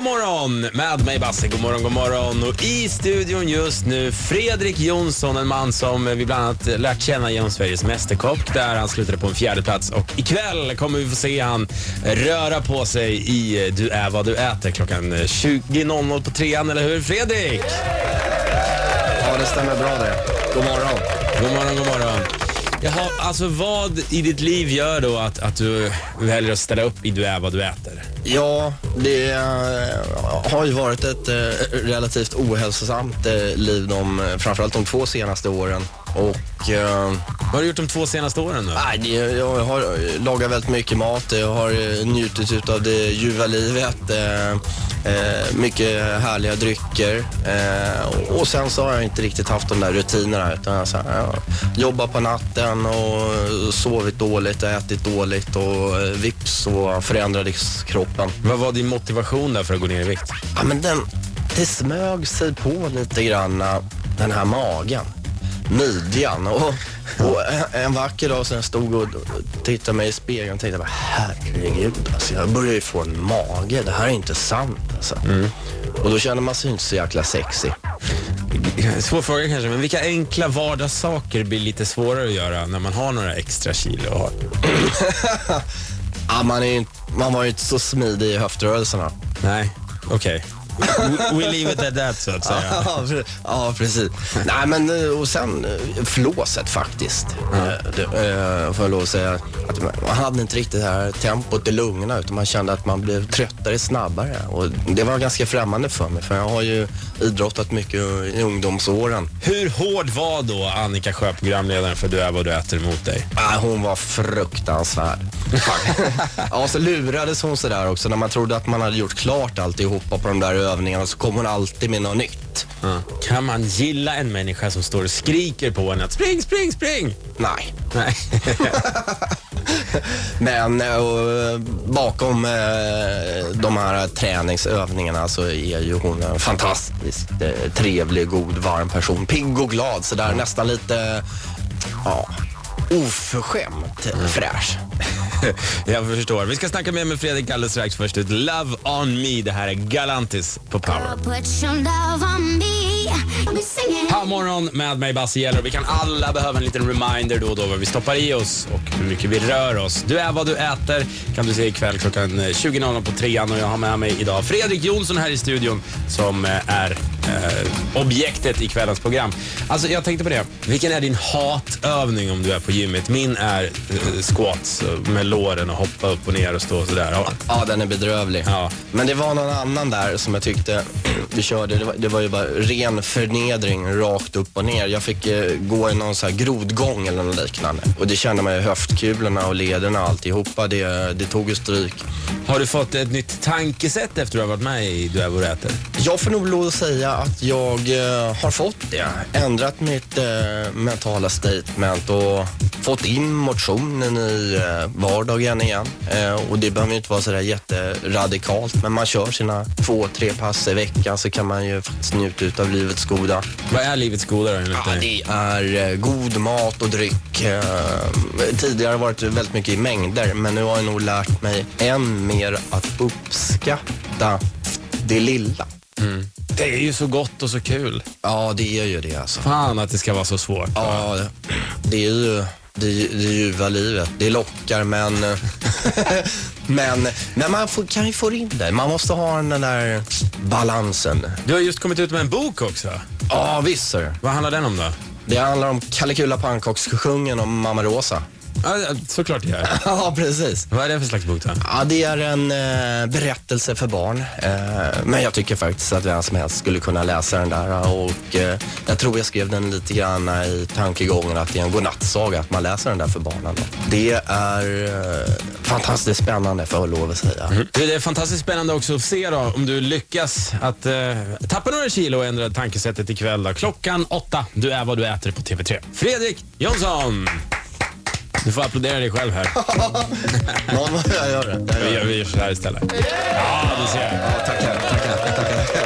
God morgon med mig Basse. God morgon, god morgon. Och i studion just nu Fredrik Jonsson, en man som vi bland annat lärt känna genom Sveriges Mästerkock där han slutade på en fjärde plats. Och ikväll kommer vi få se han röra på sig i Du är vad du äter klockan 20.00 på trean, eller hur Fredrik? Ja, det stämmer bra det. God morgon. God morgon, god morgon. Jaha, alltså vad i ditt liv gör då att, att du väljer att ställa upp i Du är vad du äter? Ja, det eh, har ju varit ett eh, relativt ohälsosamt eh, liv de, eh, framförallt de två senaste åren. Och, eh, Vad har du gjort de två senaste åren då? nej, det, jag har lagat väldigt mycket mat. Jag har eh, njutit av det ljuva livet. Eh, eh, mycket härliga drycker. Eh, och sen så har jag inte riktigt haft de där rutinerna. Utan jag, så här, jag jobbar på natten och sovit dåligt och ätit dåligt och eh, vips så förändrades kroppen. Vad var din motivation där för att gå ner i vikt? Ja, men den, det smög sig på lite grann den här magen, midjan. Och, och en, en vacker dag jag stod och tittade mig i spegeln och tänkte bara, herregud, alltså, jag börjar ju få en mage. Det här är inte sant. Alltså. Och då känner man sig inte så jäkla sexy. Svår fråga kanske, men vilka enkla vardagssaker blir lite svårare att göra när man har några extra kilo? att ha? Ja, man, är, man var ju inte så smidig i höftrörelserna. Nej, okej. We, we leave it at that så att säga. Ja, pre- ja, precis. Nej, men eh, och sen eh, flåset faktiskt. Det, eh, får jag lov att säga. Att man hade inte riktigt det här tempot i lungorna utan man kände att man blev tröttare snabbare. Och det var ganska främmande för mig för jag har ju idrottat mycket i ungdomsåren. Hur hård var då Annika Sjö, programledaren för Du är vad du äter mot dig? Ah, hon var fruktansvärd. ja, så lurades hon sådär också när man trodde att man hade gjort klart alltihopa på de där övningarna så kom hon alltid med något nytt. Kan man gilla en människa som står och skriker på en att spring, spring, spring? Nej. Nej. Men eh, och, eh, bakom eh, de här träningsövningarna så är ju hon en fantastiskt eh, trevlig, god, varm person. Pigg och glad sådär, nästan lite ja, oförskämt fräsch. Jag förstår. Vi ska snacka mer med Fredrik alldeles strax. Först ut Love on me. Det här är Galantis på Power. Ha morgon med mig Basse Gäller. Vi kan alla behöva en liten reminder då och då vad vi stoppar i oss och hur mycket vi rör oss. Du är vad du äter kan du se ikväll klockan eh, 20.00 på trean och jag har med mig idag Fredrik Jonsson här i studion som eh, är eh, objektet i kvällens program. Alltså jag tänkte på det. Vilken är din hatövning om du är på gymmet? Min är eh, squats eh, med låren och hoppa upp och ner och stå sådär. Ja. Ja, den är bedrövlig. Ja. Men det var någon annan där som jag tyckte vi körde. Det var, det var ju bara ren förnedring rakt upp och ner. Jag fick eh, gå i någon så här grodgång eller något liknande. Och det kände man ju höftkulorna och lederna och alltihopa. Det, det tog ju stryk. Har du fått ett nytt tankesätt efter att du har varit med i Du är vad du äter? Jag får nog lov att säga att jag eh, har fått det. Ändrat mitt eh, mentala statement och fått in motionen i eh, vardagen igen. Eh, och det behöver ju inte vara sådär jätteradikalt, men man kör sina två, tre pass i veckan så kan man ju faktiskt njuta av livets goda. Vad är livets goda då enligt Ja, dig? det är eh, god mat och dryck. Eh, tidigare har det varit väldigt mycket i mängder, men nu har jag nog lärt mig än mer att uppskatta det lilla. Det är ju så gott och så kul. Ja, det är ju det alltså. Fan att det ska vara så svårt. Ja, det är ju det, det ljuva livet. Det lockar men, men, men man får, kan ju få in det. Man måste ha den där balansen. Du har just kommit ut med en bok också. Ja, visst sir. Vad handlar den om då? Det handlar om Kalle Kula Pannkakskungen och Mamma Rosa. Ja, såklart det gör. Ja, precis. Vad är det för slags bok då? Ja, det är en eh, berättelse för barn. Eh, men jag tycker faktiskt att vem som helst skulle kunna läsa den där. Och eh, jag tror jag skrev den lite grann i tankegången att det är en godnattsaga, att man läser den där för barnen. Då. Det är eh, fantastiskt spännande får jag lov att säga. Du, Det är fantastiskt spännande också att se då om du lyckas att eh, tappa några kilo och ändra tankesättet ikväll. Då. Klockan åtta. Du är vad du äter på TV3. Fredrik Jonsson! Du får applådera dig själv här. Någon vad jag gör det. Vi gör, vi gör så här istället. Ja, du ser. Tackar, tackar, tackar.